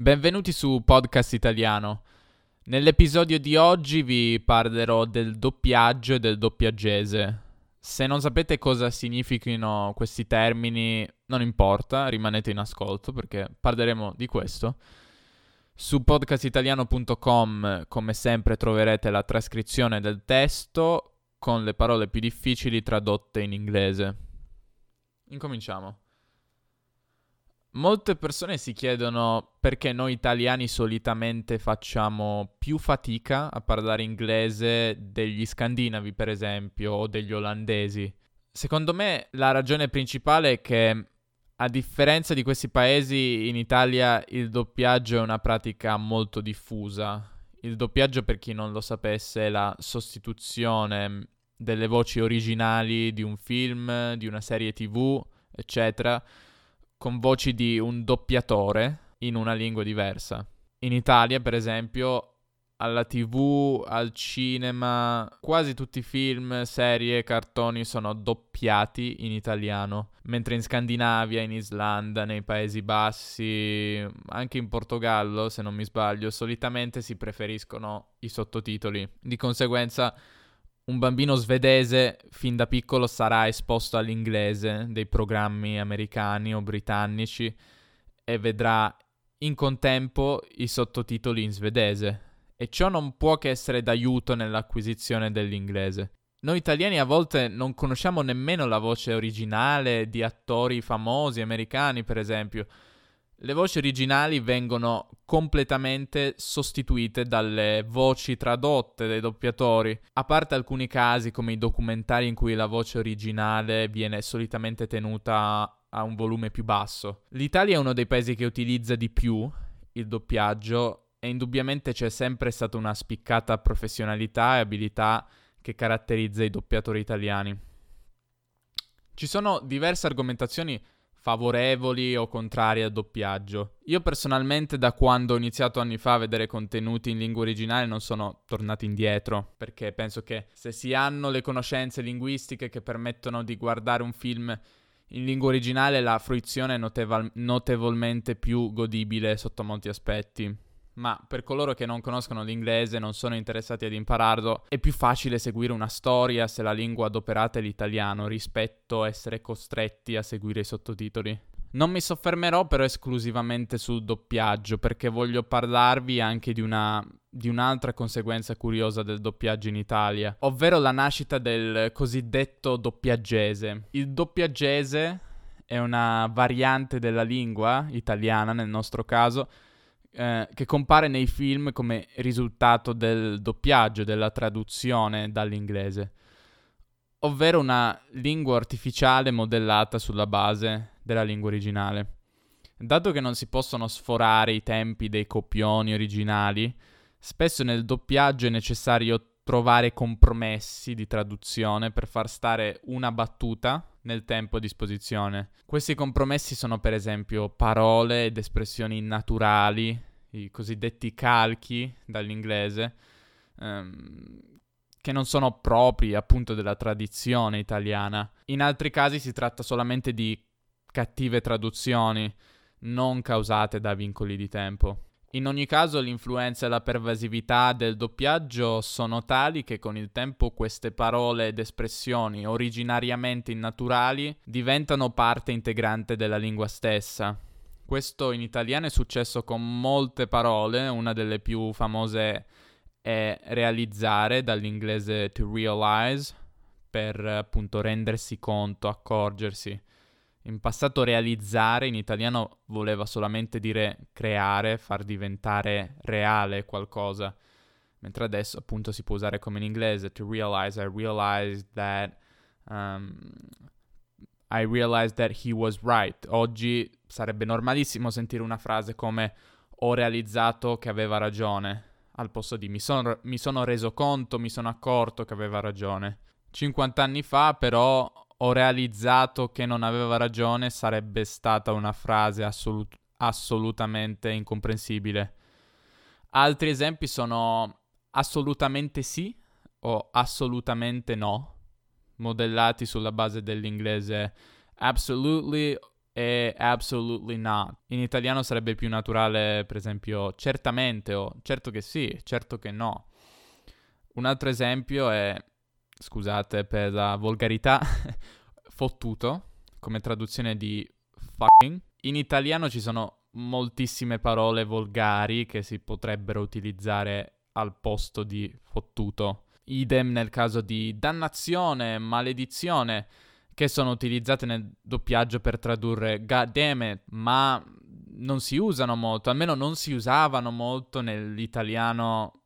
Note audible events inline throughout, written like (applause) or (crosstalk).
Benvenuti su Podcast Italiano. Nell'episodio di oggi vi parlerò del doppiaggio e del doppiaggese. Se non sapete cosa significhino questi termini, non importa, rimanete in ascolto perché parleremo di questo. Su podcastitaliano.com, come sempre, troverete la trascrizione del testo con le parole più difficili tradotte in inglese. Incominciamo. Molte persone si chiedono perché noi italiani solitamente facciamo più fatica a parlare inglese degli scandinavi, per esempio, o degli olandesi. Secondo me la ragione principale è che, a differenza di questi paesi, in Italia il doppiaggio è una pratica molto diffusa. Il doppiaggio, per chi non lo sapesse, è la sostituzione delle voci originali di un film, di una serie tv, eccetera con voci di un doppiatore in una lingua diversa. In Italia, per esempio, alla TV, al cinema, quasi tutti i film, serie, cartoni sono doppiati in italiano, mentre in Scandinavia, in Islanda, nei Paesi Bassi, anche in Portogallo, se non mi sbaglio, solitamente si preferiscono i sottotitoli. Di conseguenza un bambino svedese fin da piccolo sarà esposto all'inglese dei programmi americani o britannici e vedrà in contempo i sottotitoli in svedese e ciò non può che essere d'aiuto nell'acquisizione dell'inglese. Noi italiani a volte non conosciamo nemmeno la voce originale di attori famosi americani, per esempio, le voci originali vengono completamente sostituite dalle voci tradotte dai doppiatori, a parte alcuni casi come i documentari in cui la voce originale viene solitamente tenuta a un volume più basso. L'Italia è uno dei paesi che utilizza di più il doppiaggio e indubbiamente c'è sempre stata una spiccata professionalità e abilità che caratterizza i doppiatori italiani. Ci sono diverse argomentazioni favorevoli o contrari al doppiaggio. Io personalmente da quando ho iniziato anni fa a vedere contenuti in lingua originale non sono tornato indietro, perché penso che se si hanno le conoscenze linguistiche che permettono di guardare un film in lingua originale la fruizione è notevol- notevolmente più godibile sotto molti aspetti ma per coloro che non conoscono l'inglese e non sono interessati ad impararlo, è più facile seguire una storia se la lingua adoperata è l'italiano rispetto a essere costretti a seguire i sottotitoli. Non mi soffermerò però esclusivamente sul doppiaggio perché voglio parlarvi anche di, una, di un'altra conseguenza curiosa del doppiaggio in Italia, ovvero la nascita del cosiddetto doppiaggese. Il doppiaggese è una variante della lingua italiana nel nostro caso eh, che compare nei film come risultato del doppiaggio, della traduzione dall'inglese, ovvero una lingua artificiale modellata sulla base della lingua originale. Dato che non si possono sforare i tempi dei copioni originali, spesso nel doppiaggio è necessario trovare compromessi di traduzione per far stare una battuta nel tempo a disposizione. Questi compromessi sono per esempio parole ed espressioni naturali, i cosiddetti calchi dall'inglese, ehm, che non sono propri appunto della tradizione italiana. In altri casi si tratta solamente di cattive traduzioni, non causate da vincoli di tempo. In ogni caso l'influenza e la pervasività del doppiaggio sono tali che con il tempo queste parole ed espressioni originariamente innaturali diventano parte integrante della lingua stessa. Questo in italiano è successo con molte parole, una delle più famose è realizzare dall'inglese to realize per appunto rendersi conto, accorgersi. In passato realizzare in italiano voleva solamente dire creare, far diventare reale qualcosa, mentre adesso appunto si può usare come in inglese to realize, I realized that um, I realized that he was right. Oggi sarebbe normalissimo sentire una frase come ho realizzato che aveva ragione, al posto di mi sono, mi sono reso conto, mi sono accorto che aveva ragione. 50 anni fa però ho realizzato che non aveva ragione sarebbe stata una frase assolut- assolutamente incomprensibile. Altri esempi sono assolutamente sì o assolutamente no, modellati sulla base dell'inglese absolutely e absolutely not. In italiano sarebbe più naturale, per esempio, certamente o certo che sì, certo che no. Un altro esempio è, scusate per la volgarità, (laughs) fottuto, come traduzione di fucking. In italiano ci sono moltissime parole volgari che si potrebbero utilizzare al posto di fottuto. Idem nel caso di dannazione, maledizione, che sono utilizzate nel doppiaggio per tradurre god damn it, ma non si usano molto, almeno non si usavano molto nell'italiano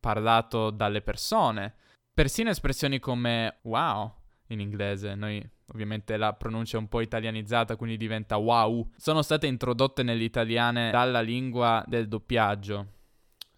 parlato dalle persone. Persino espressioni come wow in inglese, noi ovviamente la pronuncia è un po' italianizzata, quindi diventa wow, sono state introdotte nell'italiano dalla lingua del doppiaggio.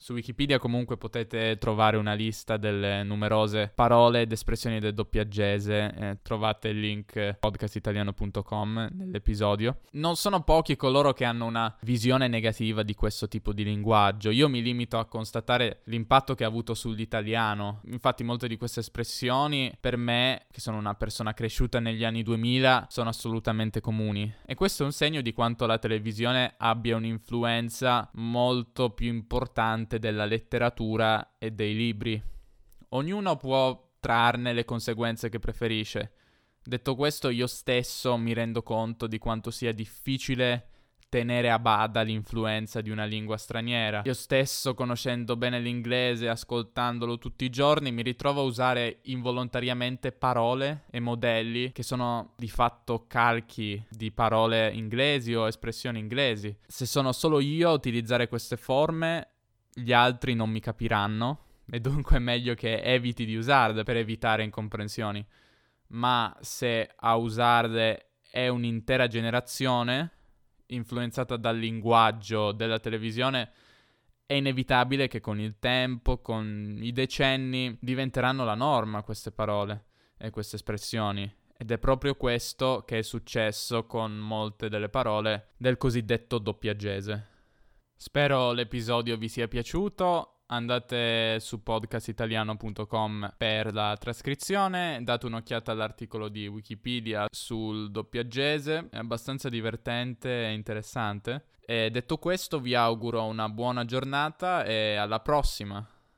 Su Wikipedia comunque potete trovare una lista delle numerose parole ed espressioni del doppiaggese, eh, trovate il link podcastitaliano.com nell'episodio. Non sono pochi coloro che hanno una visione negativa di questo tipo di linguaggio, io mi limito a constatare l'impatto che ha avuto sull'italiano, infatti molte di queste espressioni per me, che sono una persona cresciuta negli anni 2000, sono assolutamente comuni. E questo è un segno di quanto la televisione abbia un'influenza molto più importante importante della letteratura e dei libri. Ognuno può trarne le conseguenze che preferisce. Detto questo, io stesso mi rendo conto di quanto sia difficile tenere a bada l'influenza di una lingua straniera. Io stesso, conoscendo bene l'inglese, ascoltandolo tutti i giorni, mi ritrovo a usare involontariamente parole e modelli che sono di fatto calchi di parole inglesi o espressioni inglesi. Se sono solo io a utilizzare queste forme, gli altri non mi capiranno e dunque è meglio che eviti di usarle per evitare incomprensioni. Ma se a usarle è un'intera generazione influenzata dal linguaggio della televisione, è inevitabile che con il tempo, con i decenni, diventeranno la norma queste parole e queste espressioni. Ed è proprio questo che è successo con molte delle parole del cosiddetto doppiagese. Spero l'episodio vi sia piaciuto. Andate su podcastitaliano.com per la trascrizione, date un'occhiata all'articolo di Wikipedia sul doppiaggese, è abbastanza divertente e interessante. E detto questo vi auguro una buona giornata e alla prossima.